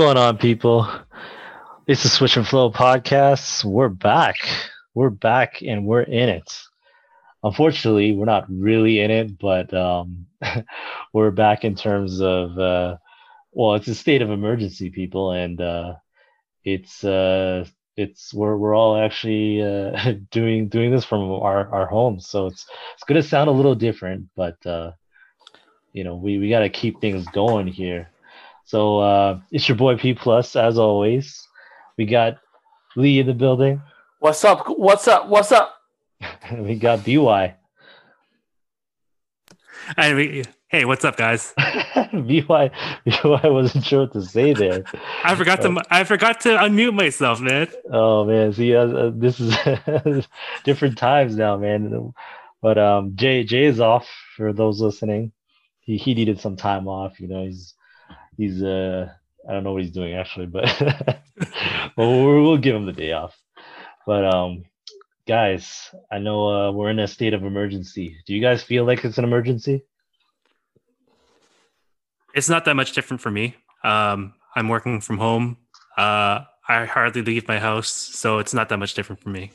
Going on, people? It's the Switch and Flow podcast. We're back. We're back and we're in it. Unfortunately, we're not really in it, but um, we're back in terms of, uh, well, it's a state of emergency, people, and uh, it's uh, it's we're we're all actually uh, doing doing this from our our homes, so it's it's gonna sound a little different, but uh, you know we we got to keep things going here. So uh, it's your boy P Plus as always. We got Lee in the building. What's up? What's up? What's up? we got BY. And we, hey, what's up, guys? BY, BY wasn't sure what to say there. I forgot to I forgot to unmute myself, man. Oh man, see, uh, uh, this is different times now, man. But um, Jay Jay is off for those listening. He he needed some time off. You know, he's he's uh I don't know what he's doing actually, but well, we'll give him the day off. But um, guys, I know uh, we're in a state of emergency. Do you guys feel like it's an emergency? It's not that much different for me. Um, I'm working from home. Uh, I hardly leave my house, so it's not that much different for me.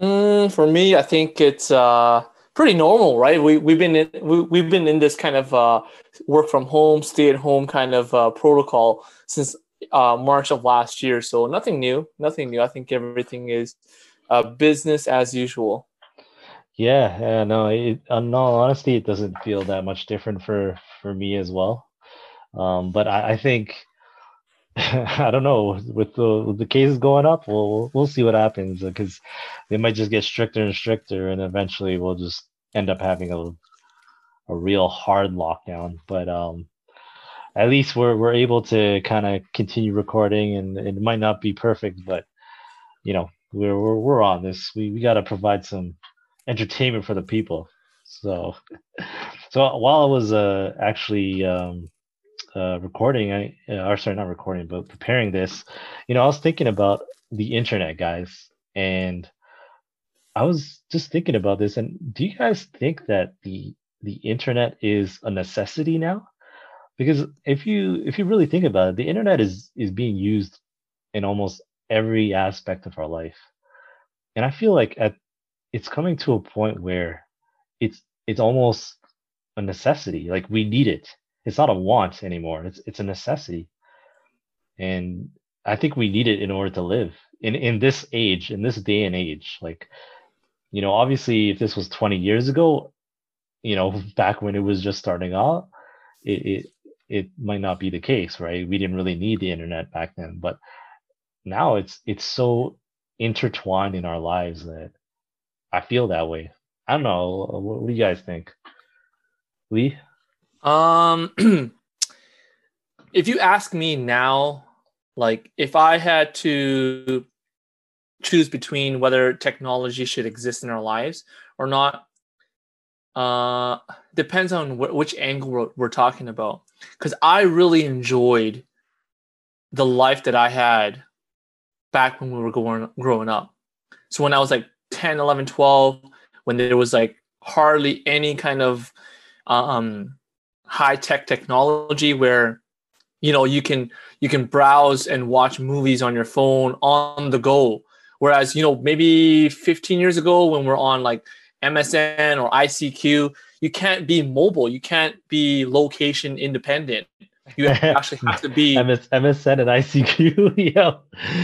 Mm, for me, I think it's uh, pretty normal, right? We we've been in we, we've been in this kind of uh, work from home, stay at home kind of uh, protocol since uh, March of last year. So nothing new, nothing new. I think everything is uh, business as usual. Yeah, yeah, no. It, in all honesty, it doesn't feel that much different for for me as well. Um, but I, I think I don't know with the with the cases going up. We'll we'll see what happens because they might just get stricter and stricter, and eventually we'll just end up having a a real hard lockdown. But um, at least we're we're able to kind of continue recording, and, it might not be perfect, but you know we're we're, we're on this. We we got to provide some entertainment for the people. So so while I was uh actually um uh, recording, I uh, or sorry, not recording, but preparing this, you know, I was thinking about the internet, guys, and I was just thinking about this. And do you guys think that the the internet is a necessity now? Because if you if you really think about it, the internet is is being used in almost every aspect of our life, and I feel like at it's coming to a point where it's it's almost a necessity. Like we need it it's not a want anymore. It's it's a necessity. And I think we need it in order to live in in this age, in this day and age. Like, you know, obviously, if this was 20 years ago, you know, back when it was just starting out, it it, it might not be the case, right? We didn't really need the internet back then, but now it's it's so intertwined in our lives that I feel that way. I don't know. What, do you guys think, Lee? Um, if you ask me now, like if I had to choose between whether technology should exist in our lives or not, uh, depends on wh- which angle we're, we're talking about. Because I really enjoyed the life that I had back when we were going growing up. So when I was like 10, 11, 12, when there was like hardly any kind of um high tech technology where you know you can you can browse and watch movies on your phone on the go whereas you know maybe 15 years ago when we're on like msn or icq you can't be mobile. You can't be location independent. You actually have to be MS, msn and icq yeah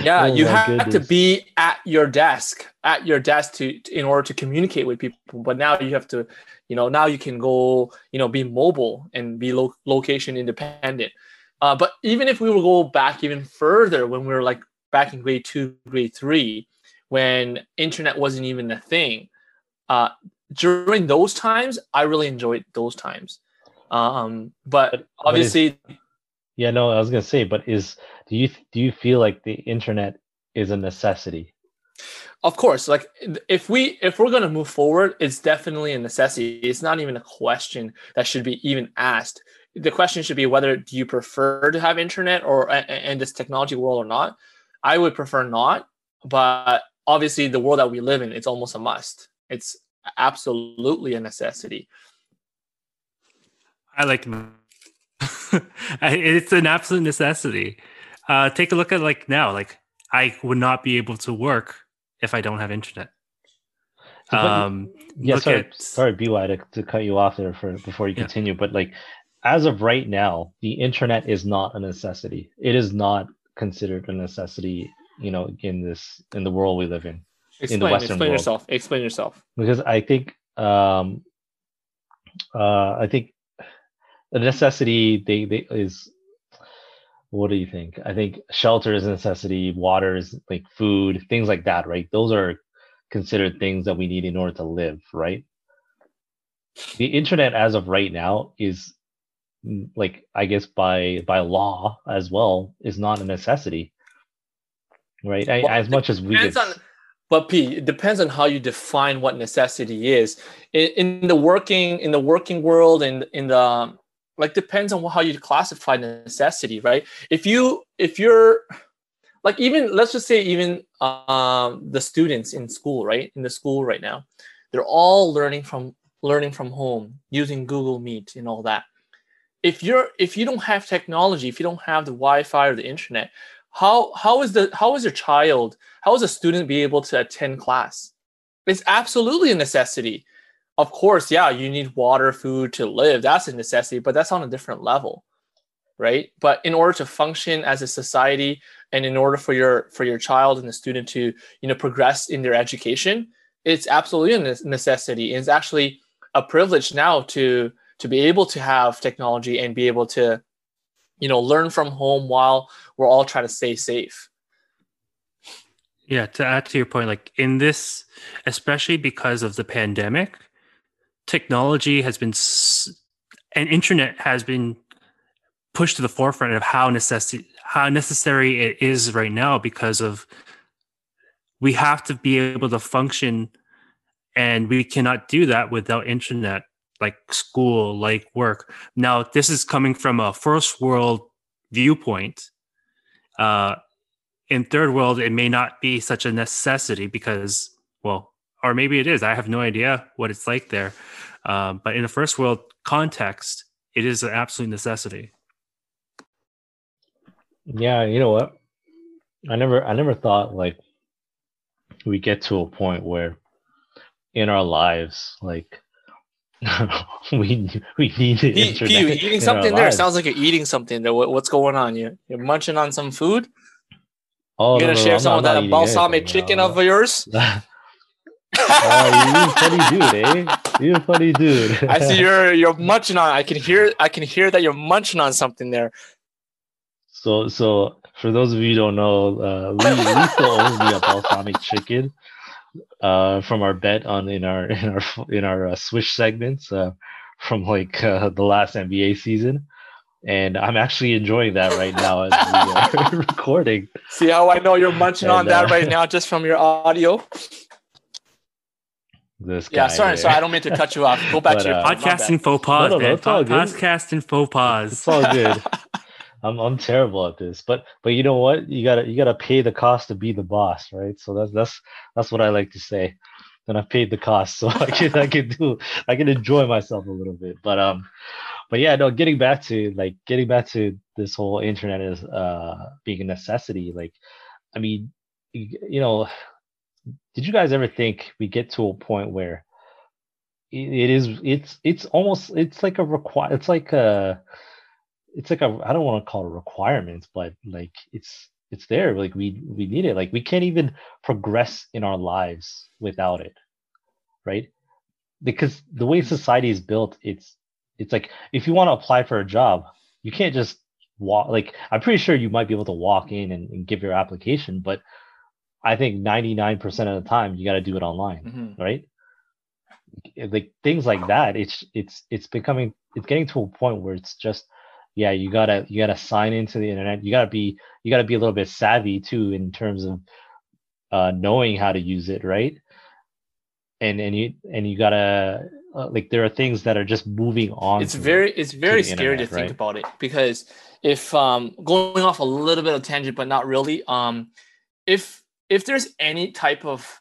yeah oh you have goodness. to be at your desk at your desk to, to in order to communicate with people. But now you have to you know now you can go you know be mobile and be lo- location independent. Uh, but even if we will go back even further when we were like back in grade two grade three when internet wasn't even a thing uh, during those times i really enjoyed those times. Um, but, obviously but is, yeah no i was gonna say but is do you do you feel like the internet is a necessity? Of course like if we if we're going to move forward it's definitely a necessity. It's not even a question that should be even asked. The question should be whether do you prefer to have internet or in this technology world or not i would prefer not but obviously the world that we live in it's almost a must it's absolutely a necessity i like it's an absolute necessity. Uh, take a look at like now, like I would not be able to work if I don't have internet. Um, yeah, sorry, at, sorry, BY to, to cut you off there for before you continue, yeah. but like as of right now, the internet is not a necessity. It is not considered a necessity, you know, in this in the world we live in. Explain, in the Western explain world. yourself. Explain yourself. Because I think um uh I think the necessity they, they is what do you think? I think shelter is a necessity, water is like food, things like that, right? Those are considered things that we need in order to live, right? The internet as of right now is like I guess by by law as well is not a necessity. Right? Well, as much as we could... on but P, it depends on how you define what necessity is. In, in the working in the working world and in, in the like depends on how you classify necessity right if you if you're like even let's just say even um, the students in school right in the school right now they're all learning from learning from home using google meet and all that if you're if you don't have technology if you don't have the wi-fi or the internet how how is the how is your child how is a student be able to attend class it's absolutely a necessity of course, yeah, you need water, food to live. That's a necessity, but that's on a different level, right? But in order to function as a society, and in order for your for your child and the student to you know progress in their education, it's absolutely a necessity. It's actually a privilege now to to be able to have technology and be able to you know learn from home while we're all trying to stay safe. Yeah, to add to your point, like in this, especially because of the pandemic, technology has been and internet has been pushed to the forefront of how necessary how necessary it is right now because of we have to be able to function and we cannot do that without internet like school like work now this is coming from a first world viewpoint uh in third world it may not be such a necessity because well or maybe it is. I have no idea what it's like there. Um, but in a first world context, it is an absolute necessity. Yeah, you know what? I never, I never thought like we get to a point where in our lives, like we we need the P, internet. P, you eating something there? Lives. Sounds like you're eating something there. What, what's going on? You you're munching on some food? Oh, you gonna no, share no, some of that balsamic chicken of yours? oh, you funny dude, eh? You're a funny dude. I see you're you're munching on. I can hear I can hear that you're munching on something there. So so for those of you who don't know, uh, we we still me a balsamic chicken uh, from our bet on in our in our in our uh, Swish segments uh, from like uh, the last NBA season. And I'm actually enjoying that right now as we are recording. See how I know you're munching and, on that uh, right now just from your audio? this guy. Yeah, sorry, here. sorry, I don't mean to cut you off. Go back but, to your uh, podcasting faux pas, no, no, man. podcasting faux pas. It's all good. I'm I'm terrible at this, but but you know what? You gotta you gotta pay the cost to be the boss, right? So that's that's that's what I like to say. Then I've paid the cost, so I can I can do I can enjoy myself a little bit. But um, but yeah, no. Getting back to like getting back to this whole internet is uh being a necessity. Like, I mean, you, know, did you guys ever think we get to a point where it is it's it's almost it's like a require it's like a it's like a I don't want to call it requirement, but like it's it's there. Like we we need it. Like we can't even progress in our lives without it, right? Because the way society is built, it's it's like if you want to apply for a job, you can't just walk. Like I'm pretty sure you might be able to walk in and, and give your application, but I think 99% of the time you got to do it online, mm-hmm. right? Like things like that. It's it's it's becoming it's getting to a point where it's just yeah, you gotta you gotta sign into the internet. You gotta be you gotta be a little bit savvy too in terms of uh, knowing how to use it, right? And and you and you gotta uh, like there are things that are just moving on. It's very it's very scary internet, to think right? about it because if um going off a little bit of tangent, but not really. Um, if if there's any type of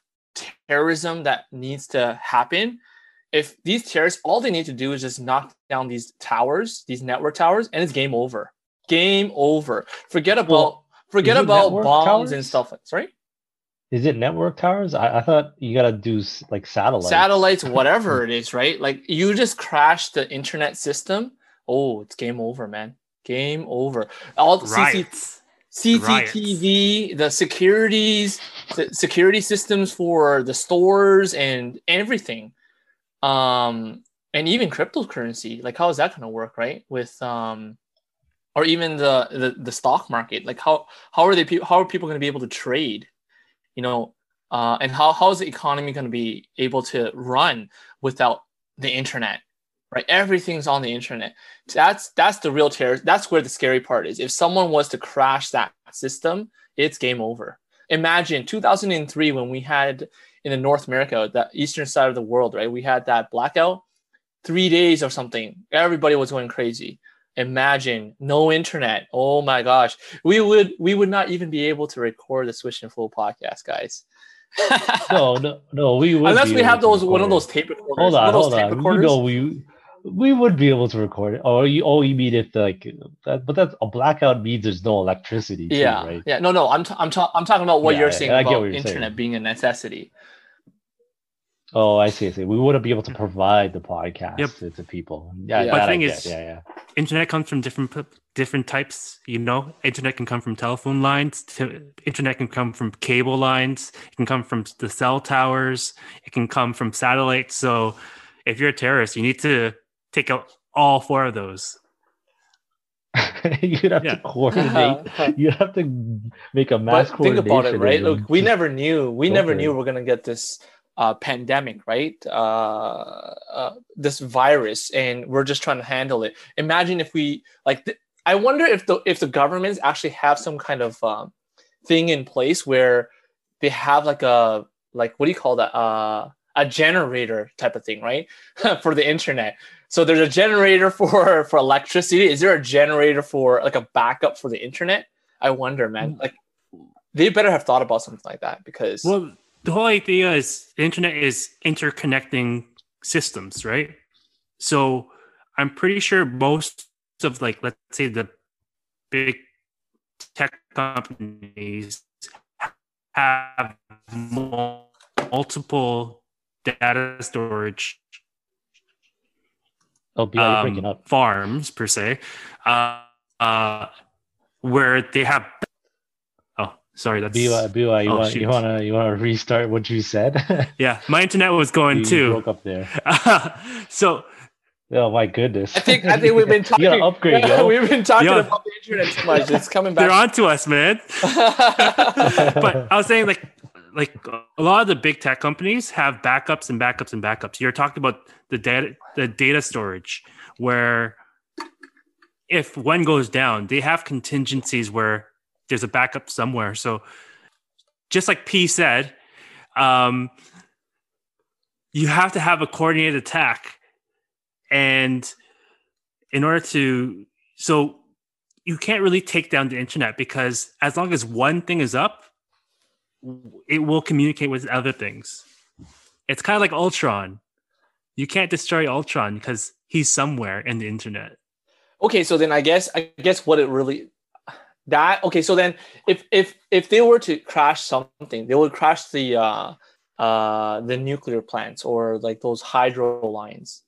terrorism that needs to happen, if these terrorists, all they need to do is just knock down these towers, these network towers, and it's game over. Game over. Forget about Well, forget about network bombs and stuff. like Sorry, Is it network towers? I, I thought you gotta do like satellites. satellites, whatever it is, right? Like you just crash the internet system. Oh, it's game over, man. Game over. All the CC Riots. CCTV, the securities, the security systems for the stores and everything, um, and even cryptocurrency. Like, how is that going to work, right? With um, or even the, the the stock market. Like, how how are they? How are people going to be able to trade? You know, uh, and how how is the economy going to be able to run without the internet? Right, everything's on the internet that's that's the real terror that's where the scary part is if someone was to crash that system it's game over imagine 2003 when we had in the north america the eastern side of the world right? We had that blackout three days or something. Everybody was going crazy. Imagine no internet. Oh my gosh. We would we would not even be able to record the switch and flow podcast guys. No, no, no. We would unless we have those one of those tape recorders Hold on, hold on. You recorders. know we we would be able to record it. Or you oh you mean if like that? But that's a blackout means there's no electricity. Too, yeah right. yeah no no i'm, t- I'm, ta- I'm talking about what Yeah, you're saying I about what you're internet saying. being a necessity Oh, I see. I see. We wouldn't be able to provide the podcast Yep. to, to people. Yeah, Yeah. But the I thing get. is- yeah, yeah. internet comes from different different types you know internet can come from telephone lines to internet can come from cable lines it can come from the cell towers it can come from satellites so if you're a terrorist you need to take out all four of those. You'd have Yeah. to coordinate. You'd have to make a mass but think about it right? look we never knew we go never knew it. we are going to get this uh, pandemic right? Uh, uh, this virus and we're just trying to handle it. Imagine if we like th- i wonder if the if the governments actually have some kind of um, thing in place where they have like a like what do you call that? Uh, a generator type of thing right? For the internet so there's a generator for for electricity. Is there a generator for like a backup for the internet? I wonder man. Mm. Like they better have thought about something like that because well the whole idea is the internet is interconnecting systems right? So i'm pretty sure most of like let's say the big tech companies have multiple data storage Oh, yeah, you're um, breaking up. farms per se, uh, uh, where they have. Oh, sorry, that's BY, BY, you oh, want shoot. you want to you want to restart what you said? yeah. My internet was going you, you too. broke up there. so Oh my goodness! i think i think we've been talking you upgrade, yo. we've been talking Yo. about the internet too much it's coming back. they're back on to us, man. but I was saying like like a lot of the big tech companies have backups and backups and backups. You're talking about the data the data storage where if one goes down, they have contingencies where there's a backup somewhere. So just like P said, um, you have to have a coordinated attack. And in order to so you can't really take down the internet because as long as one thing is up, it will communicate with other things. It's kind of like Ultron. You can't destroy Ultron because he's somewhere in the internet. okay so then i guess i guess what it really that okay so then if if if they were to crash something they would crash the uh uh the nuclear plants or like those hydro lines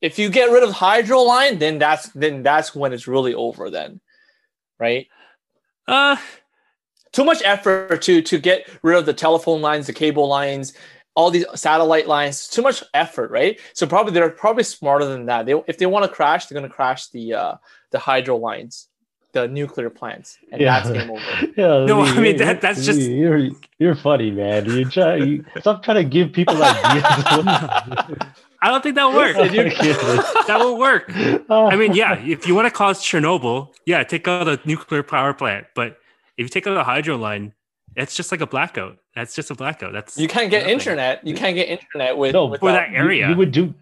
if you get rid of the hydro line then that's then that's when it's really over then right Uh, too much effort to to get rid of the telephone lines the cable lines all these satellite lines too much effort right so probably they're probably smarter than that they if they want to crash they're going to crash the uh the hydro lines the nuclear plants and Yeah. that's game over Yeah, No, I mean, that- that's just- you're you're funny, man. You try you, stop trying to give people ideas. I don't think that works. Goodness. that will work. I mean, yeah, if you want to cause Chernobyl, yeah, take out a nuclear power plant. But if you take out a hydro line, it's just like a blackout. That's just a blackout. That's you can't get nothing. internet you can't get internet with No, without- for that area. You, would do.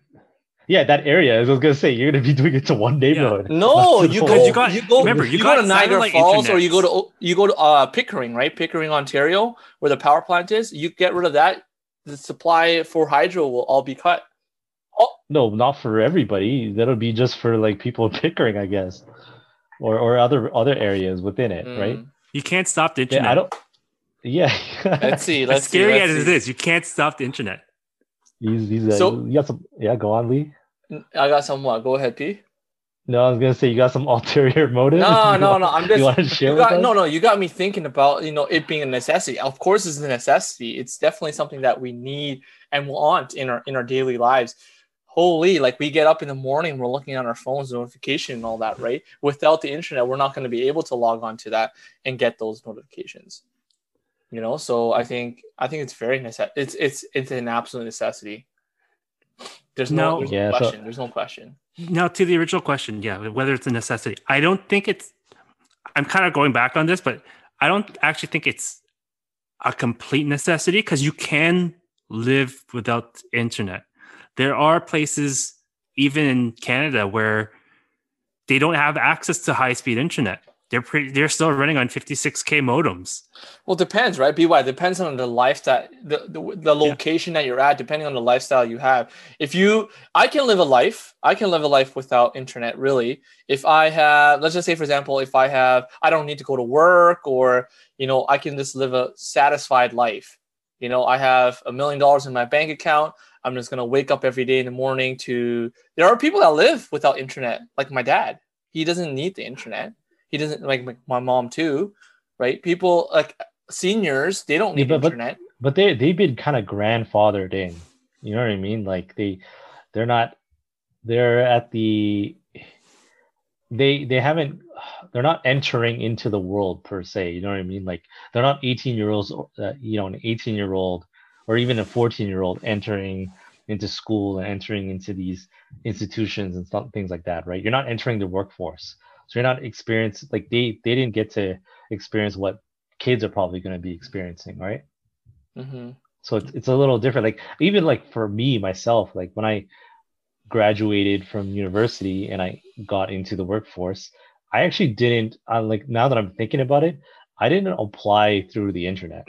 Yeah, that area. I was gonna say, you're gonna be doing it to one neighborhood. No, you go. you got- you go. remember, you you, got go to Niagara satellite Falls, or you go to you go to uh, Pickering, right? Pickering, Ontario, where the power plant is. You get rid of that, the supply for hydro will all be cut. Oh. no, not for everybody. That'll be just for like people in Pickering, I guess, or or other other areas within it, right? You can't stop the internet. Yeah, I don't. Yeah. Let's see. as Let's scary see, as let's it is, you can't stop the internet. He's, he's, uh, So- you got some. Yeah, go on, Lee. I got some. What? Go ahead, P. No, I was gonna say you got some ulterior motive. No, no, want- no. I'm just You just. want to You share got, with us? no, no. You got me thinking about you know it being a necessity. Of course, it's a necessity. It's definitely something that we need and want in our in our daily lives. Holy, like we get up in the morning, we're looking on our phones, notification, and all that, right? Without the internet, we're not going to be able to log on to that and get those notifications. You know, so I think I think it's very necessary. It's it's it's an absolute necessity. There's no, No. there's Yeah, no so- question. there's no question. Now to the original question, yeah, whether it's a necessity. I don't think it's I'm kind of going back on this, but I don't actually think it's a complete necessity because you can live without internet. There are places, even in Canada, where they don't have access to high speed internet. They're pretty, they're still running on 56k modems. Well, it depends, right? By depends on the lifestyle, the, the the location that you're at, depending on the lifestyle you have. If you, I can live a life. I can live a life without internet. Really, if I have, let's just say, for example, if I have, I don't need to go to work, or you know, I can just live a satisfied life. You know, I have a million dollars in my bank account. I'm just gonna wake up every day in the morning to. There are people that live without internet, like my dad. He doesn't need the internet. He doesn't like my- mom too, right? People like seniors, they don't Yeah, need but- but- internet. but they they've been kind of grandfathered in. You know what I mean? Like they they're not they're at the they they haven't they're not entering into the world per se. You know what I mean? Like they're not 18 year olds, uh, you know, an 18 year old or even a 14 year old entering into school and entering into these institutions and stuff, things like that, right? You're not entering the workforce, so you're not experienced like they they didn't get to experience what kids are probably going to be experiencing, right? hmm so it's, it's a little different like even like for me myself like when i graduated from university and i got into the workforce i actually didn't I, like now that i'm thinking about it i didn't apply through the internet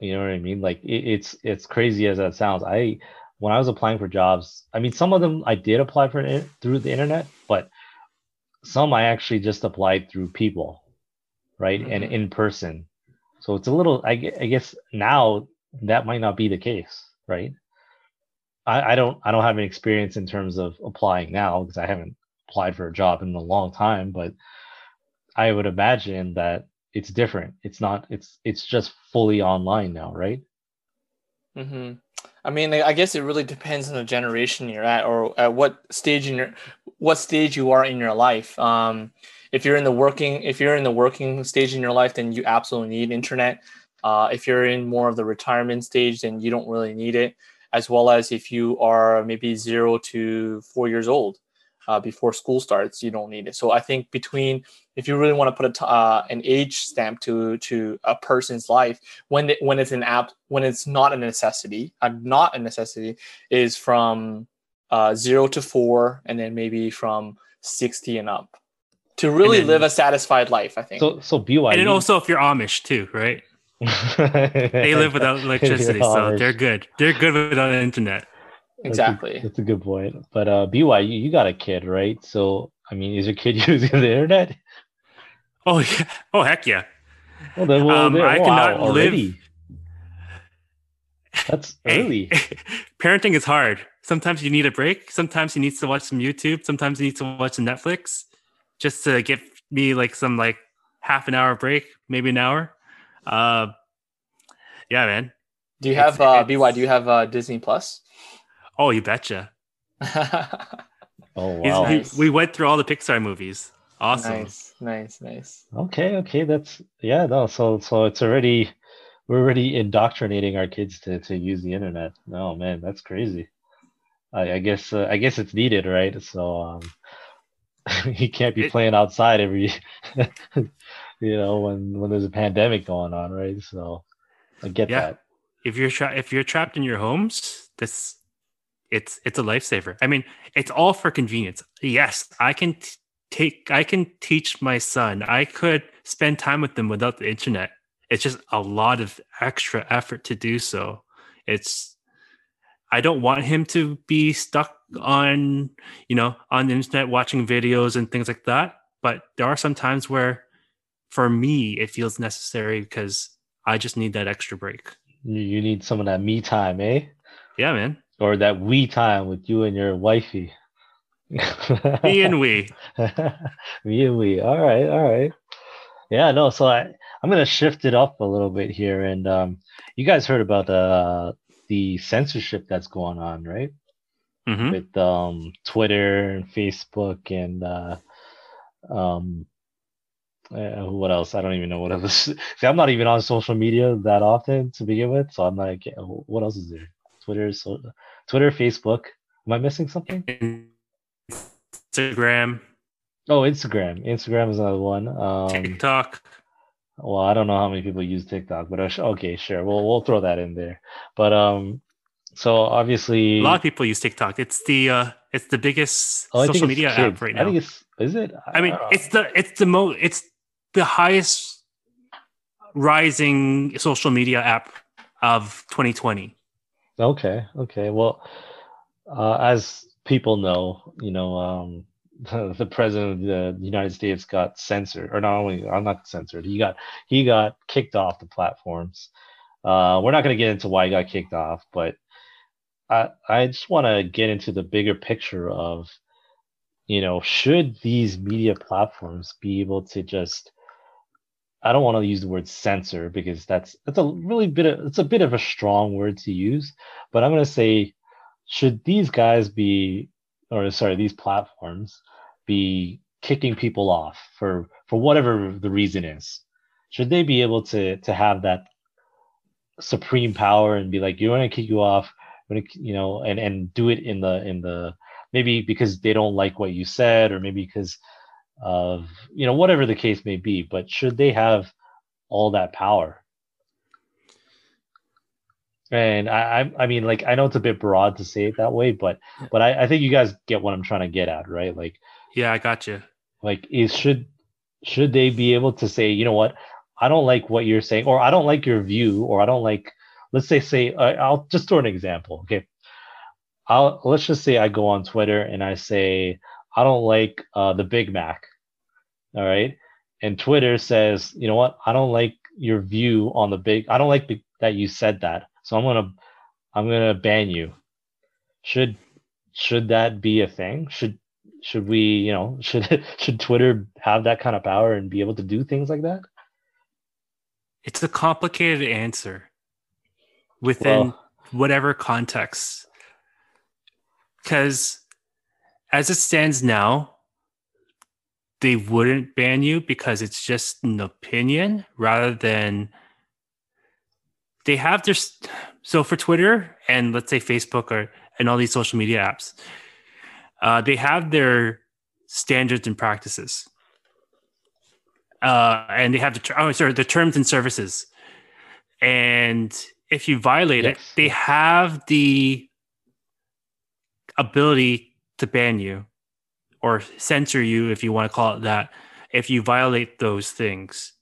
you know what i mean like it, it's it's crazy as that sounds i when i was applying for jobs i mean some of them i did apply for it through the internet but some i actually just applied through people right and Mhm. in person so it's a little, I, I guess now that might not be the case, right? I, I don't, I don't have an experience in terms of applying now because I haven't applied for a job in a long time, but I would imagine that it's different. It's not, it's, it's just fully online now, right? hmm I mean, I guess it really depends on the generation you're at, or at what stage in your what stage you are in your life. Um, if you're in the working, if you're in the working stage in your life, then you absolutely need internet. Uh, if you're in more of the retirement stage, then you don't really need it. As well as if you are maybe zero to four years old uh, before school starts, you don't need it. So I think between if you really want to put a t- uh, an age stamp to to a person's life when it, when it's an app when it's not a necessity uh, not a necessity is from uh, zero to four and then maybe from 60 and up to really then- live a satisfied life i think So, so BYU. And then also if you're Amish too, right? They live without electricity, so they're good. They're good without internet. That's a- exactly That's a, good point. But uh, BYU, you got a kid, right? So, I mean, is your kid using the internet? Oh yeah. Oh heck yeah. Well, then, well, Um, I wow, cannot live- already. That's Hey, early. parenting is hard. Sometimes you need a break. Sometimes you need to watch some YouTube. Sometimes you need to watch some Netflix just to give me like some like half an hour break, maybe an hour. Uh, yeah, man. do you It's- have uh, it's- BY do you have uh, disney plus Oh, you betcha. Oh wow. we- Nice. we, went through all the Pixar movies. Awesome. nice nice nice Okay, okay, that's yeah, no, so so it's already we're already indoctrinating our kids to to use the internet. Oh man, that's crazy. I, I guess uh, I guess it's needed, right? So um you can't be It- playing outside every you know when when there's a pandemic going on, right? So I get Yeah. that. If you're tra- if you're trapped in your homes, this it's it's a lifesaver. I mean, it's all for convenience. Yes, I can t- take I can teach my son. I could spend time with them without the internet. It's just a lot of extra effort to do so. It's I don't want him to be stuck on, you know, on the internet watching videos and things like that. But there are some times where, for me, it feels necessary because I just need that extra break. You, you need some of that me time, eh? Yeah, man. Or that we time with you and your wifey. Me and we. me and we. All right, all right. Yeah, no. So I, I'm gonna shift it up a little bit here, and um, you guys heard about uh, the censorship that's going on, right? hmm With um, Twitter and Facebook and uh, um, uh, what else? I don't even know what else. See, I'm not even on social media that often to begin with, so I'm like, what else is there? Twitter, so Twitter, Facebook. Am I missing something? Instagram, Oh, Instagram. Instagram is another one. Um, TikTok. well, I don't know how many people use TikTok, but sh- okay, sure. We'll we'll throw that in there. But um, so obviously, A lot of people use TikTok. It's the uh, it's the biggest oh, social media app kids. right I now. think it's is it? I mean, don't it's the it's the mo it's the highest rising social media app of 2020. Okay, okay. Well, uh, as people know, you know, um, the president of the United States got censored, or not only, I'm not censored. He got he got kicked off the platforms. Uh, we're not going to get into why he got kicked off, but I I just want to get into the bigger picture of, you know, should these media platforms be able to just I don't want to use the word censor because that's that's a really bit of it's a bit of a strong word to use, but I'm gonna say should these guys be or sorry, these platforms be kicking people off for for whatever the reason is? Should they be able to to have that supreme power and be like, you're gonna kick you off, gonna you know, and and do it in the in the maybe because they don't like what you said, or maybe because of you know whatever the case may be but should they have all that power? And I, I i mean like i know it's a bit broad to say it that way but but i, I think you guys get what i'm trying to get at right? Like Yeah, I got you. like is should should they be able to say you know what? I don't like what you're saying or i don't like your view or i don't like let's say say uh, i'll just throw an example okay? I'll let's just say i go on twitter and i say i don't like uh, the big mac all right? And twitter says you know what? I don't like your view on the big i don't like the, that you said that. So i'm gonna i'm gonna ban you. Should should that be a thing? Should should we you know should should twitter have that kind of power and be able to do things like that? It's a complicated answer within Well- whatever context. Because as it stands now, they wouldn't ban you because it's just an opinion rather than they have their so for Twitter and let's say Facebook or and all these social media apps, uh, they have their standards and practices. Uh, and they have the oh sorry the terms and services, and if you violate it, they have the ability to ban you or censor you if you want to call it that if you violate those things.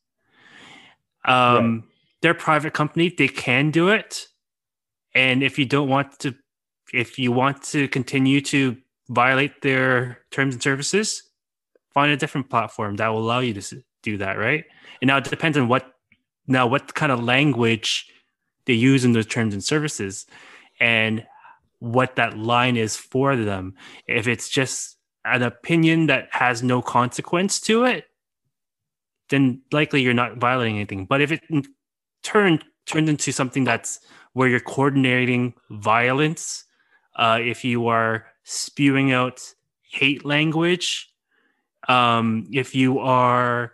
Um, they're a private company; they can do it, and if you don't want to, if you want to continue to violate their terms and services, find a different platform that will allow you to do that, right? And now it depends on what now what kind of language they use in those terms and services and what that line is for them. If it's just an opinion that has no consequence to it, then likely you're not violating anything. But if it in turn turns into something that's where you're coordinating violence, uh, if you are spewing out hate language, um, if you are,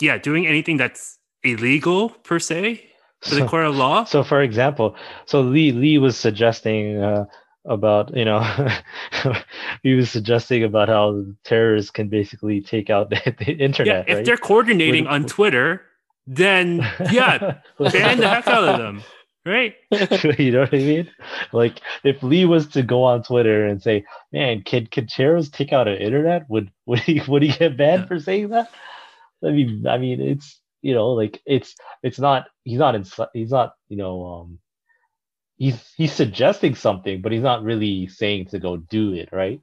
yeah, doing anything that's illegal per se to the So- court of law. So, for example, so Lee Lee was suggesting uh, about you know he was suggesting about how terrorists can basically take out the, the yeah, internet. if right? they're coordinating Would- on Twitter, then yeah, ban the heck out of them, right? you know what I mean? Like if Lee was to go on Twitter and say, "Man, can can terrorists take out an internet?" Would would he would he get banned Yeah. for saying that? I mean, I mean, it's you know, like it's it's not he's not in he's not you know um he's he's suggesting something, but he's not really saying to go do it, right?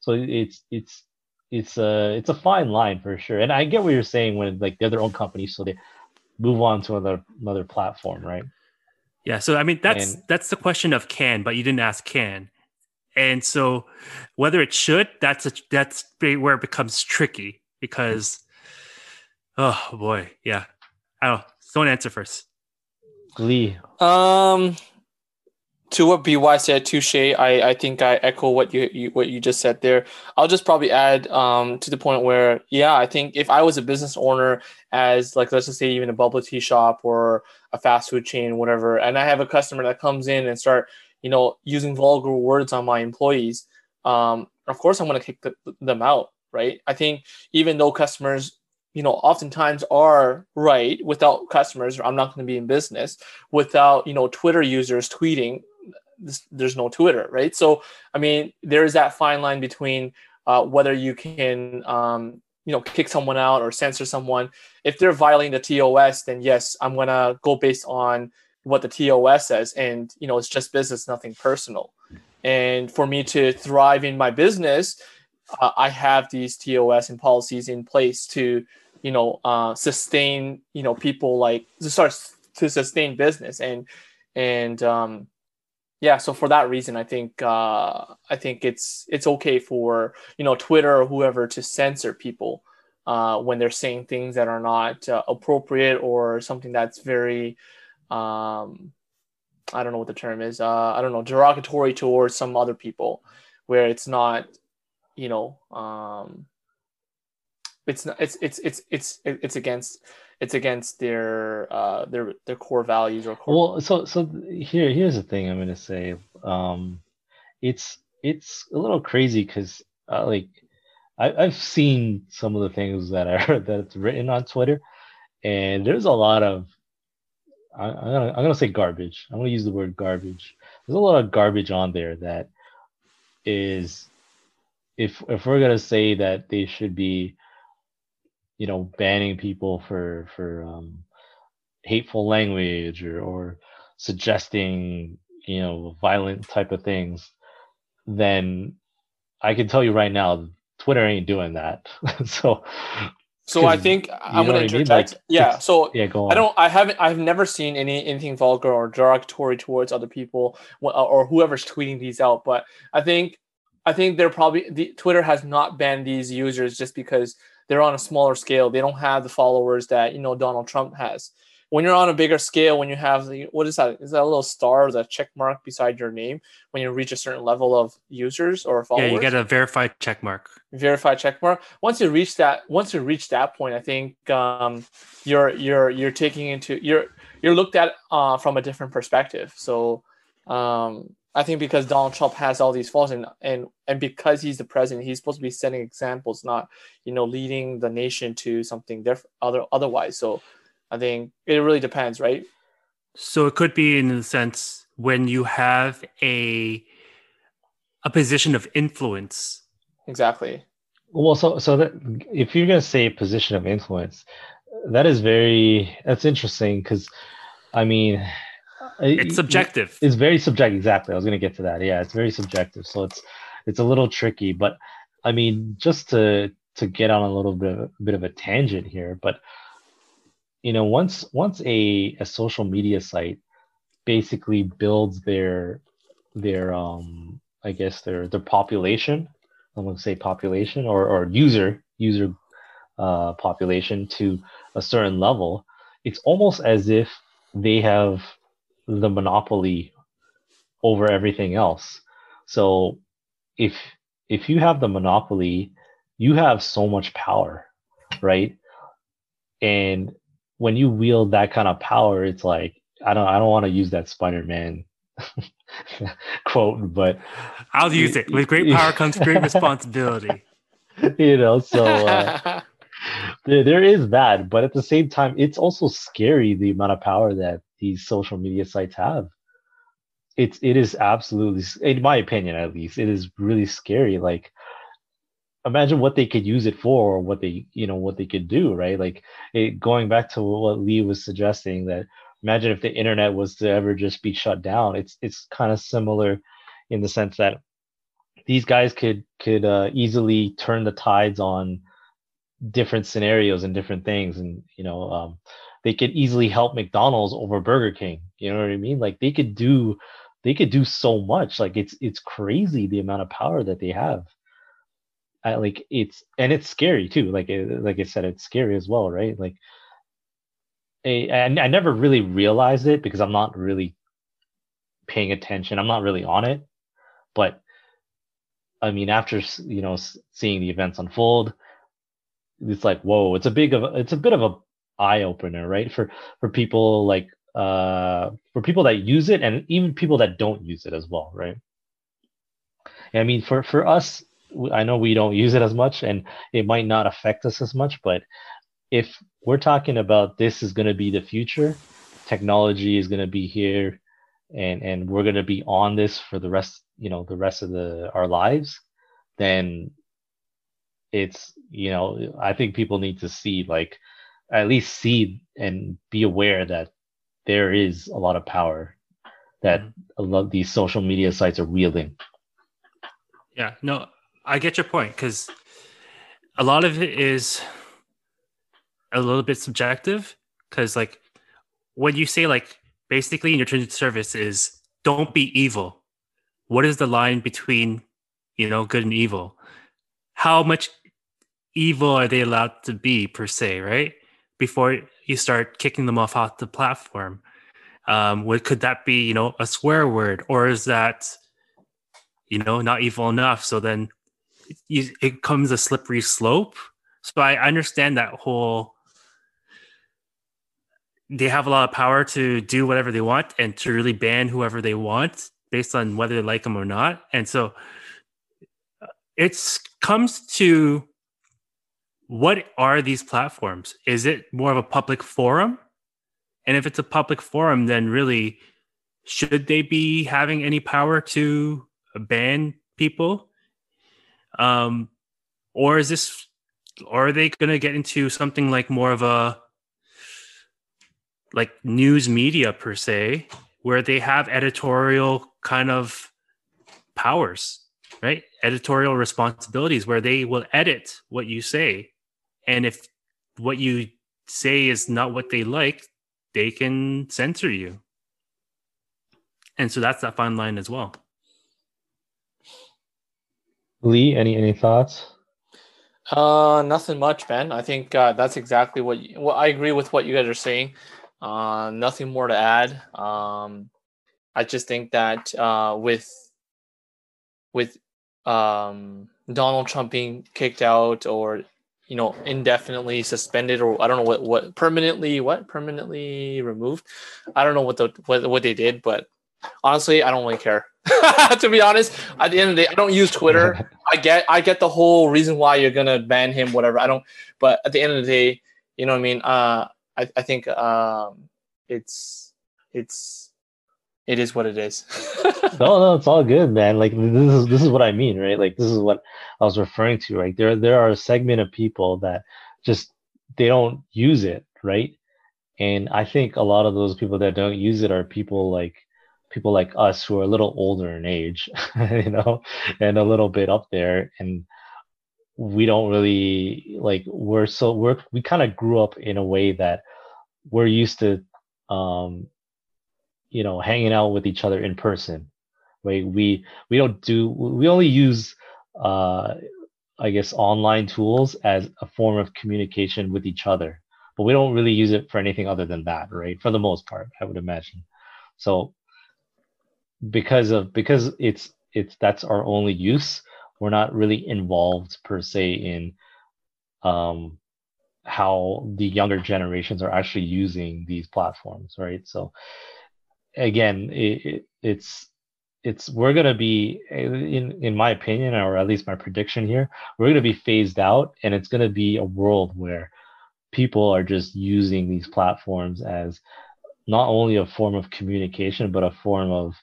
So it's it's it's a it's a fine line for sure. And I get what you're saying when like they're their own company, so they move on to another another platform, right? Yeah. So I mean that's And- that's the question of can, but you didn't ask can. And so whether it should, that's a, that's where it becomes tricky because oh boy, yeah. I don't someone answer first. Lee, Um, to what BY said, touche. I I think I echo what you, you what you just said there. I'll just probably add um to the point where yeah, I think if I was a business owner, as like let's just say even a bubble tea shop or a fast food chain, whatever, and I have a customer that comes in and start you know using vulgar words on my employees, um, of course I'm gonna kick the, them out, right? I think even though customers you know oftentimes are right without customers i'm not going to be in business without you know twitter users tweeting there's no twitter right? So i mean there is that fine line between uh, whether you can um, you know kick someone out or censor someone. If they're violating the tos then yes i'm going to go based on what the tos says. And you know it's just business nothing personal. And for me to thrive in my business uh, I have these TOS and policies in place to, you know, uh, sustain, you know, people like to start to sustain business and and um, yeah. So for that reason, I think uh, I think it's it's okay for you know Twitter or whoever to censor people uh, when they're saying things that are not uh, appropriate or something that's very um, I don't know what the term is. Uh, I don't know derogatory towards some other people, where it's not you know um it's not it's it's it's it's it's against it's against their uh their their core values or core well, so so here here's the thing I'm gonna say. Um, it's it's a little crazy because uh, like I, I've seen some of the things that are that's written on Twitter, and there's a lot of I, I'm gonna I'm gonna say garbage. I'm gonna use the word garbage. There's a lot of garbage on there that is if if we're gonna say that they should be, you know, banning people for for um, hateful language or or suggesting you know violent type of things, then I can tell you right now, Twitter ain't doing that. so so i think i'm gonna what I mean? interject Like, yeah so yeah, go on. I don't. I haven't. I've never seen any anything vulgar or derogatory towards other people or whoever's tweeting these out. But I think, I think they're probably the Twitter has not banned these users just because they're on a smaller scale. They don't have the followers that you know Donald Trump has. When you're on a bigger scale, when you have the what is that? Is that a little star or that check mark beside your name when you reach a certain level of users or followers? Yeah, you get a verified check mark. verified check mark. Once you reach that, once you reach that point, I think um, you're you're you're taking into you're you're looked at uh, from a different perspective. So um, I think because Donald Trump has all these faults and and and because he's the president, he's supposed to be setting examples, not you know leading the nation to something different other otherwise. So I think it really depends, right? So it could be in the sense when you have a a position of influence. Exactly. Well, so so that if you're gonna say position of influence, that is very that's interesting because, I mean, It's subjective. It's very subjective. Exactly. I was gonna get to that. Yeah, it's very subjective. So it's it's a little tricky. But I mean, just to to get on a little bit of, bit of a tangent here, but you know, once once a a social media site basically builds their their um I guess their their population I'm going to say population or, or user user uh, population to a certain level, it's almost as if they have the monopoly over everything else. So if if you have the monopoly, you have so much power, right? And when you wield that kind of power, it's like I don't I don't want to use that Spider-Man quote, but I'll use it. With great power comes great responsibility. you know, so uh, there, there is that, but at the same time, it's also scary the amount of power that these social media sites have. It's it is absolutely, in my opinion, at least, it is really scary. Like, imagine what they could use it for, or what they you know what they could do, right? Like, it, going back to what Lee was suggesting that imagine if the internet was to ever just be shut down. It's it's kind of similar in the sense that these guys could could uh, easily turn the tides on different scenarios and different things, and you know um, they could easily help McDonald's over Burger King. You know what I mean? Like they could do they could do so much. Like it's it's crazy the amount of power that they have. I, like it's and it's scary too. Like eh, like I said, it's scary as well, right? Like and I never really realized it because I'm not really paying attention. I'm not really on it. But I mean, after you know seeing the events unfold, it's like whoa! It's a big of it's a bit of a eye opener, right? For for people like uh for people that use it and even people that don't use it as well, right? I mean, for for us, I know we don't use it as much, and it might not affect us as much, but if we're talking about this is going to be the future, technology is going to be here, and and we're going to be on this for the rest, you know, the rest of the our lives, then it's you know I think people need to see like at least see and be aware that there is a lot of power that mm-hmm. a lot of these social media sites are wielding. Yeah, no, I get your point because a lot of it is a little bit subjective because like when you say like basically in your terms of service is don't be evil what is the line between you know good and evil how much evil are they allowed to be per se right before you start kicking them off off the platform. Um what could that be you know a swear word or is that you know not evil enough? So then you, it comes a slippery slope. So i understand that whole they have a lot of power to do whatever they want and to really ban whoever they want based on whether they like them or not. And so it comes to what are these platforms? Is it more of a public forum? And if it's a public forum, then really, should they be having any power to ban people? Um, or is this, or are they going to get into something like more of a like news media per se, where they have editorial kind of powers, right? Editorial responsibilities where they will edit what you say. And if what you say is not what they like, they can censor you. And so that's that fine line as well. Lee, any any thoughts? Uh, nothing much, Ben. I think uh, that's exactly what. You, well, I agree with what you guys are saying. Uh, nothing more to add. Um, I just think that uh, with with um, Donald Trump being kicked out or you know indefinitely suspended or I don't know what what permanently what permanently removed. I don't know what the what what they did, but honestly, I don't really care. to be honest, at the end of the day, I don't use Twitter. I get I get the whole reason why you're gonna ban him, whatever. I don't, but at the end of the day, you know what I mean. Uh, I, I think um, it's it's it is what it is. no, no, it's all good, man. Like this is this is what I mean, right? Like this is what I was referring to, right? There there are a segment of people that just they don't use it, right? And I think a lot of those people that don't use it are people like people like us who are a little older in age, you know, and a little bit up there and we don't really like we're so we're we kind of grew up in a way that we're used to um you know hanging out with each other in person. Right we we don't do we only use uh i guess online tools as a form of communication with each other but we don't really use it for anything other than that right? For the most part i would imagine. So because of because it's it's that's our only use we're not really involved per se in um how the younger generations are actually using these platforms right? So again it, it, it's it's we're going to be in in my opinion or at least my prediction here we're going to be phased out and it's going to be a world where people are just using these platforms as not only a form of communication but a form of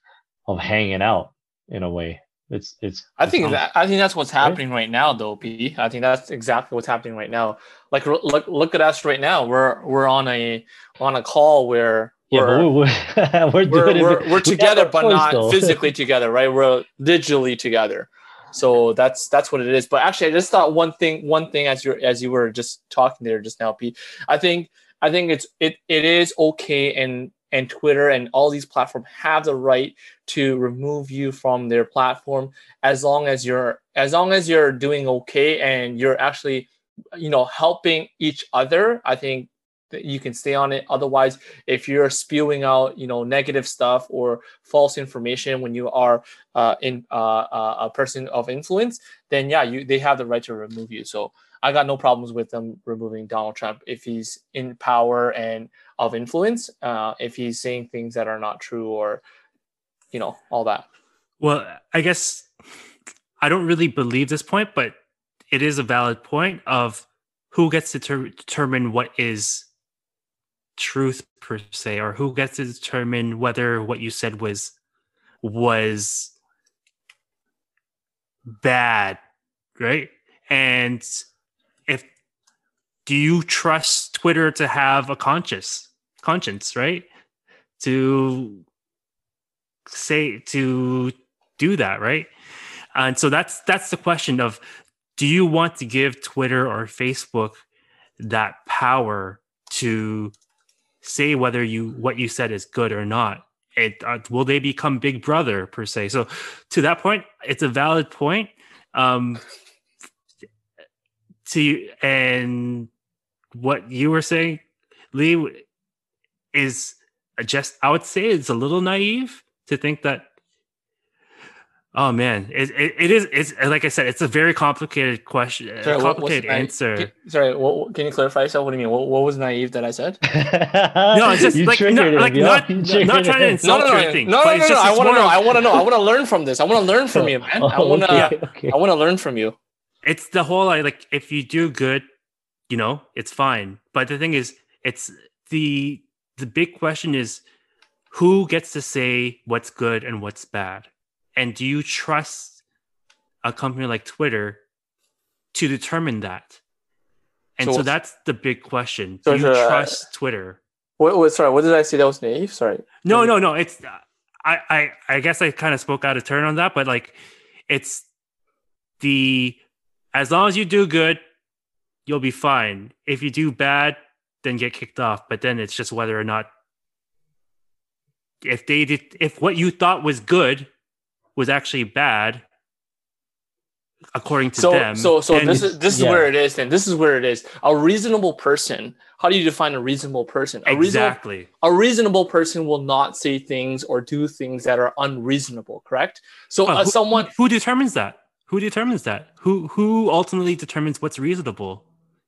of hanging out in a way it's it's. I think that I think that's what's happening right? right now, though. P. I think that's exactly what's happening right now. Like look look at us right now. We're we're on a on a call where Yeah, We're- we're, we're, we're doing we're, we we're together but not though. physically together right? We're digitally together. So that's that's what it is. But actually i just thought one thing one thing as you as you were just talking there just now pete i think i think it's it it is okay and and twitter and all these platforms have the right to remove you from their platform as long as you're as long as you're doing okay and you're actually you know helping each other. I think that you can stay on it. Otherwise if you're spewing out you know negative stuff or false information when you are uh, in uh, uh, a person of influence then yeah you they have the right to remove you. So i got no problems with them removing donald trump if he's in power and of influence uh, if he's saying things that are not true or you know all that. Well, I guess I don't really believe this point, but it is a valid point of who gets to ter- determine what is truth per se, or who gets to determine whether what you said was was bad, right? And if do you trust Twitter to have a conscious conscience, right? To say to do that, right? And so that's that's the question of do you want to give Twitter or Facebook that power to say whether you what you said is good or not? It, uh, will they become Big Brother per se? So to that point, it's a valid point. Um, to you and what you were saying, Lee, is just I would say it's a little naive to think that oh man it, it, it is it's like i said it's a very complicated question Sorry, complicated naive? answer Can- sorry what, what- can you clarify yourself what do you mean what, what was naive that i said no it's just You like, triggered not, him, like yo. not, not trying to him. no, insult no, or no, anything no, no, but no, no, just I want to know. I want to know. I want to learn from this. I want to learn from you, man. I want to. okay, okay. I want to learn from you. it's the whole like, like if you do good you know it's fine but the thing is it's the the big question is who gets to say what's good and what's bad and do you trust a company like twitter to determine that and So so, that's the big question So do you uh, trust twitter What, what, sorry, what did I say that was naive? Sorry. no no no it's i i, I guess i kind of spoke out of turn on that but like it's the as long as you do good you'll be fine if you do bad then get kicked off but then it's just whether or not if they did if what you thought was good was actually bad according to So, them so, so then- this is this is yeah. where it is. Then this is where it is. A reasonable person. How do you define a reasonable person? A reasonable exactly a reasonable person will not say things or do things that are unreasonable. Correct. So, uh, who- someone who determines that who determines that who who ultimately determines what's reasonable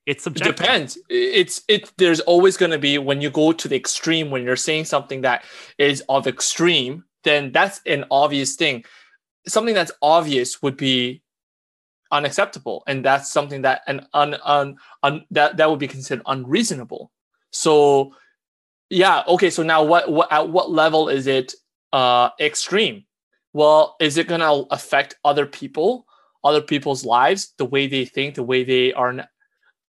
it's It subjective depends. It's it. There's always going to be when you go to the extreme when you're saying something that is of extreme. Then that's an obvious thing. Something that's obvious would be unacceptable, and that's something that an un, un, un that that would be considered unreasonable. So, yeah, okay. So now, what what at what level is it uh extreme? Well, is it going to affect other people, other people's lives, the way they think, the way they are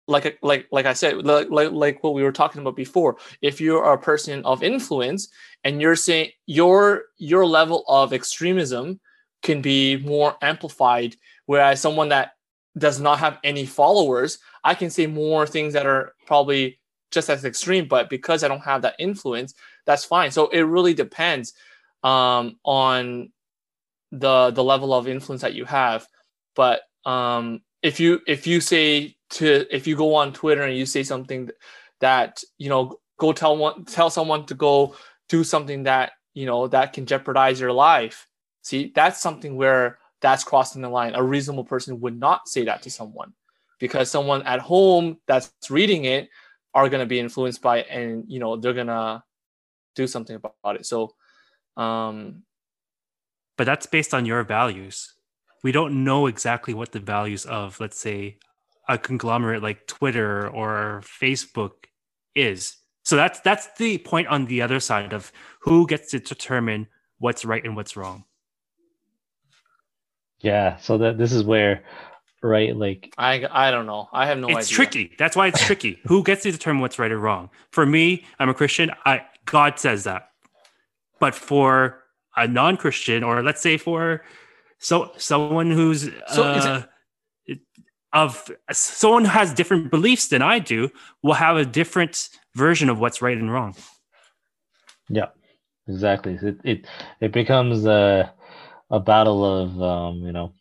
like like like I said, like, like what we were talking about before. If you're a person of influence and you're saying your your level of extremism can be more amplified, whereas someone that does not have any followers, I can say more things that are probably just as extreme, but because I don't have that influence, that's fine. So it really depends um, on the the level of influence that you have. But um, if you if you say to if you go on Twitter and you say something that you know go tell one tell someone to go do something that you know that can jeopardize your life. See, that's something where that's crossing the line. A reasonable person would not say that to someone because someone at home that's reading it are going to be influenced by it and you know they're going to do something about it. So um but that's based on your values. We don't know exactly what the values of, let's say, a conglomerate like Twitter or Facebook is. So that's that's the point on the other side of who gets to determine what's right and what's wrong. Yeah, so that this is where, right? Like, I I don't know. I have no it's idea. tricky. That's why it's tricky. who gets to determine what's right or wrong? For me, I'm a Christian. I God says that. But for a non-Christian, or let's say for so someone who's So is uh, of someone who has different beliefs than I do, will have a different version of what's right and wrong. Yeah, exactly. It it it becomes a a battle of um, you know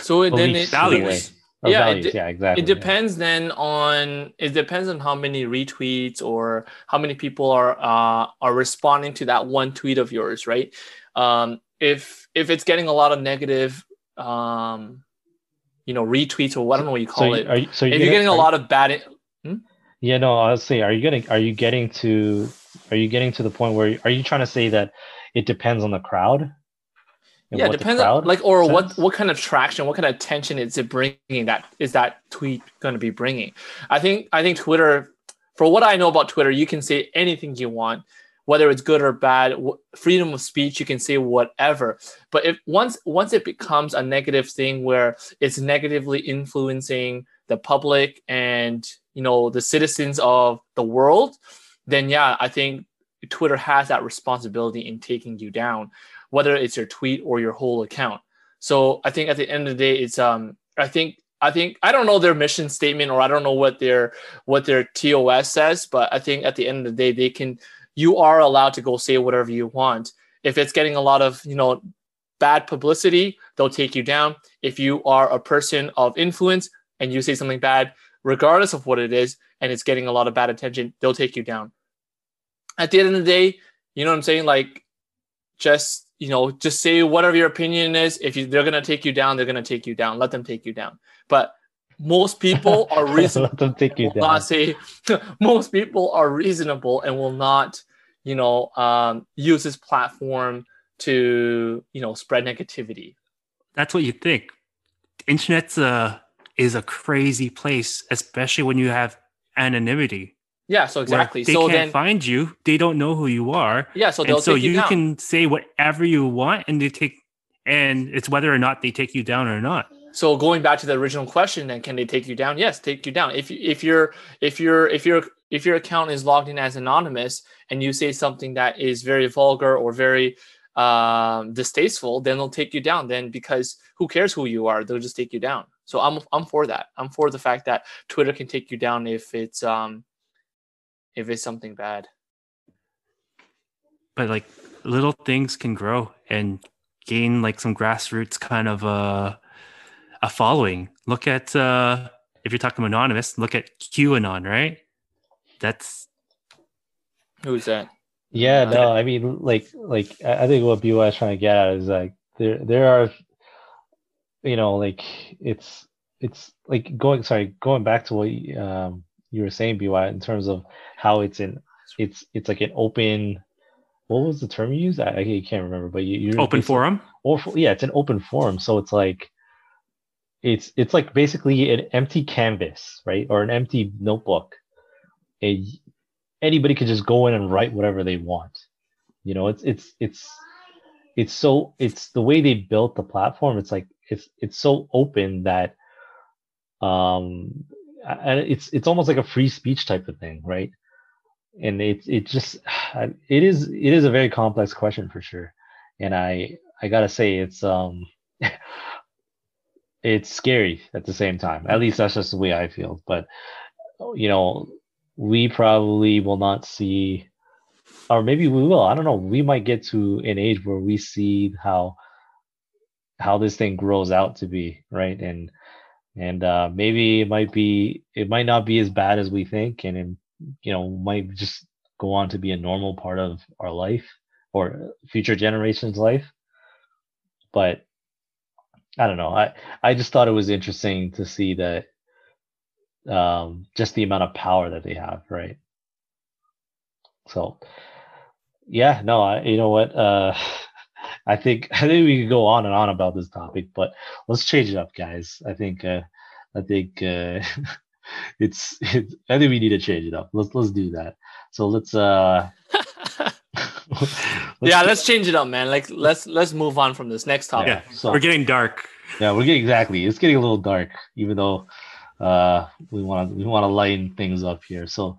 So it, then it values. way. Of Yeah, it values. de- yeah, exactly. it yeah. depends then on it depends on how many retweets or how many people are uh, are responding to that one tweet of yours right um, if if it's getting a lot of negative um, you know retweets or what, i don't know what you call you- it. are you, so if you're getting a lot of bad hmm? Yeah, no, I was saying, are you getting are you getting to are you getting to the point where are you trying to say that it depends on the crowd? Yeah depends on like or what what kind of traction what kind of attention is it bringing that is that tweet going to be bringing? I think i think twitter for what i know about twitter you can say anything you want whether it's good or bad freedom of speech you can say whatever but if once once it becomes a negative thing where it's negatively influencing the public and you know the citizens of the world then yeah i think twitter has that responsibility in taking you down whether it's your tweet or your whole account. So I think at the end of the day, it's um I think I think I don't know their mission statement or I don't know what their what their TOS says, but I think at the end of the day, they can you are allowed to go say whatever you want. If it's getting a lot of you know bad publicity, they'll take you down. If you are a person of influence and you say something bad, regardless of what it is, and it's getting a lot of bad attention, they'll take you down. At the end of the day, you know what I'm saying? Like just you know just say whatever your opinion is if you, they're to take you down they're to take you down let them take you down but most people are reasonable Let them take you down. not say most people are reasonable and will not you know um, use this platform to you know spread negativity That's what you think. Internet's a is a crazy place, especially when you have anonymity. yeah so exactly They so can't then find you. They don't know who you are. yeah so they'll and so take you, you down can say whatever you want and they take and it's whether or not they take you down or not. So going back to the original question, then can they take you down? Yes, take you down. If you if you're if you're if your if your account is logged in as anonymous and you say something that is very vulgar or very um, distasteful, then they'll take you down. Then because who cares who you are, they'll just take you down. So I'm I'm for that. I'm for the fact that Twitter can take you down if it's um if it's something bad. But like little things can grow and gain like some grassroots kind of uh, a following. Look at uh if you're talking anonymous, look at QAnon, right? That's Who's that? Yeah, Uh, no, I mean, like, like I I think what BY is trying to get at is like there, there are, you know, like it's, it's like going, sorry, going back to what you, um, you were saying, BY, in terms of how it's in, it's, it's like an open. What was the term you used? I, I can't remember, but you, you open forum. or yeah, it's an open forum. So it's like, it's it's like basically an empty canvas, right, or an empty notebook. Anybody could just go in and write whatever they want. You know, it's it's it's it's so it's the way they built the platform. It's like it's it's so open that um and it's it's almost like a free speech type of thing, right? And it it just it is it is a very complex question for sure. And I I gotta say it's um it's scary at the same time. At least that's just the way I feel. But you know, we probably will not see or maybe we will. I don't know. We might get to an age where we see how how this thing grows out to be, right? And and uh, maybe it might be it might not be as bad as we think, and it, you know might just go on to be a normal part of our life or future generations' life. But I don't know. I I just thought it was interesting to see that um, just the amount of power that they have, right? So yeah, no, I, you know what? Uh, I think I think we could go on and on about this topic, but let's change it up, guys. I think uh, I think uh, it's, I think we need to change it up. Let's let's do that. So let's uh yeah, let's change it up, man. Like let's let's move on from this next topic. yeah, so We're getting dark. yeah, we're getting exactly. It's getting a little dark, even though uh we want to we want to lighten things up here. So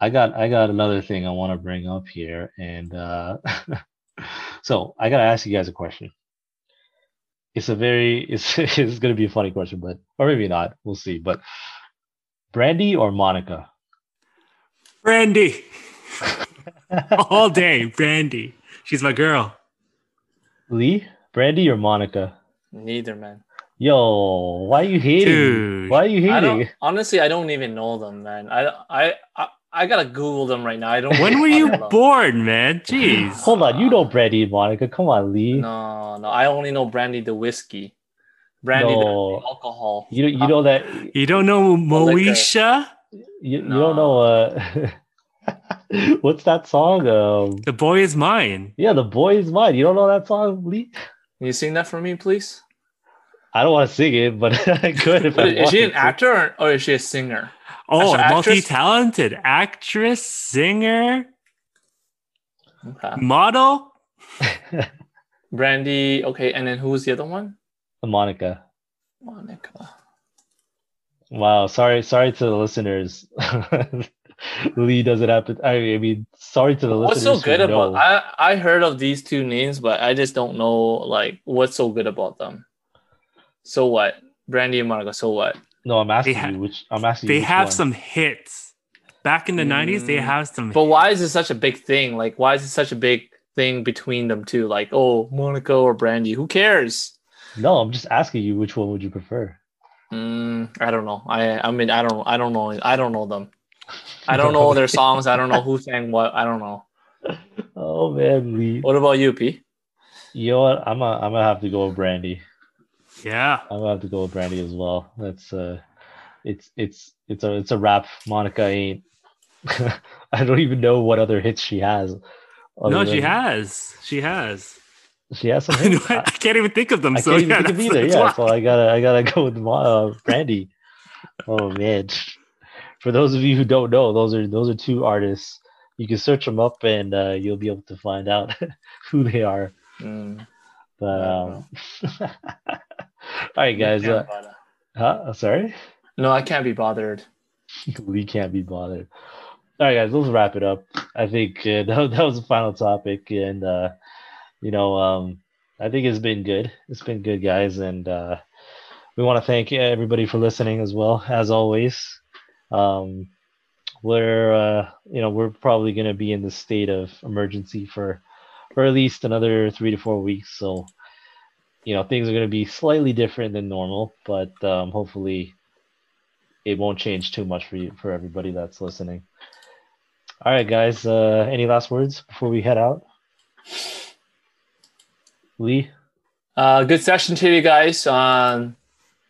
I got I got another thing I want to bring up here, and uh, so I gotta ask you guys a question. It's a very it's it's gonna be a funny question, but or maybe not. We'll see. But Brandy or Monica? Brandy. All day, Brandy. She's my girl. Lee, Brandy or Monica? Neither, man. Yo, why are you hating? Dude. Why are you I hating? honestly, I don't even know them, man. I, I, I, I gotta Google them right now. I don't. When were you born, man? Jeez. Hold on, you know Brandy and Monica. Come on, Lee. No, no. I only know Brandy the whiskey, Brandy No. the alcohol. You you know that You don't know Moesha? you, you don't know uh what's that song? Um The boy is mine. yeah, the boy is mine. You don't know that song, Lee? Can you sing that for me, please? I don't want to sing it, but I could if I Is she an to. actor or, or is she a singer? Oh, Actress? multi-talented actress, singer, Okay. model. Brandy. Okay, and then who's the other one? Monica. Monica. Wow, sorry, sorry to the listeners. Lee doesn't have to. I mean, sorry to the What's listeners. so good about? know. I I heard of these two names, but I just don't know like what's so good about them. So what? Brandy and Monica. So what? No, I'm asking ha- you which. I'm asking. They which have one. some hits. Back in the 90s, they Mm. have some But why is it such a big thing? Like, why is it such a big thing between them two? Like, oh, Monica or Brandy? Who cares? No, I'm just asking you which one would you prefer. Mm, I don't know. I I mean, I don't. I don't know. I don't know them. I don't know their songs. I don't know who sang what. I don't know. Oh man, Lee. What about you, P? You know what? I'm a, I'm gonna have to go with Brandy. Yeah. I'm gonna have to go with Brandy as well. That's uh, it's it's it's a it's a rap. Monica ain't. I don't even know what other hits she has. other No, she has. She has. She has some I hits. I, can't even think of them. I so can't even yeah, think of either. Yeah, why. so I gotta I gotta go with Mo- uh, Brandy. Oh man! For those of you who don't know, those are those are two artists. You can search them up and uh, you'll be able to find out who they are. Mm, But um, all right, guys. Uh, huh? Sorry. no, I can't be bothered. we can't be bothered. All right, guys, let's wrap it up. I think uh, that, that was the final topic, and uh, you know, um, I think it's been good. It's been good, guys, and uh, we want to thank everybody for listening as well. As always, um, we're uh, you know we're probably going to be in the state of emergency for for at least another three to four weeks. So, you know, things are going to be slightly different than normal, but um, hopefully it won't change too much for you for everybody that's listening. All right, guys. Uh, any last words before we head out? Lee. Uh, good session today, guys. Um,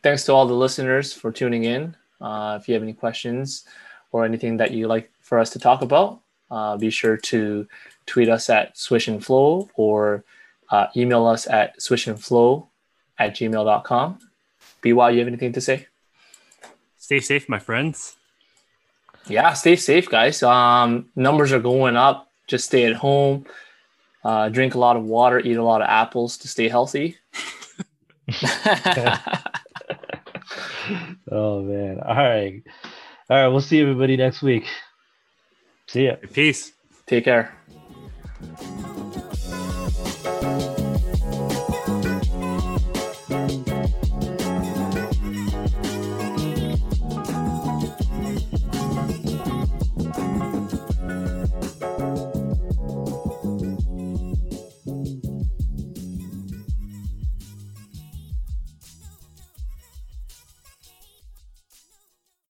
thanks to all the listeners for tuning in. Uh, if you have any questions or anything that you like for us to talk about, uh, be sure to tweet us at Swish and Flow or uh, email us at swishandflow at gmail.com. BY, you have anything to say? Stay safe, my friends. Yeah, stay safe, guys. Um, numbers are going up. Just stay at home. Uh, drink a lot of water. Eat a lot of apples to stay healthy. oh man. All right. All right. We'll see everybody next week. See ya. Peace. Take care.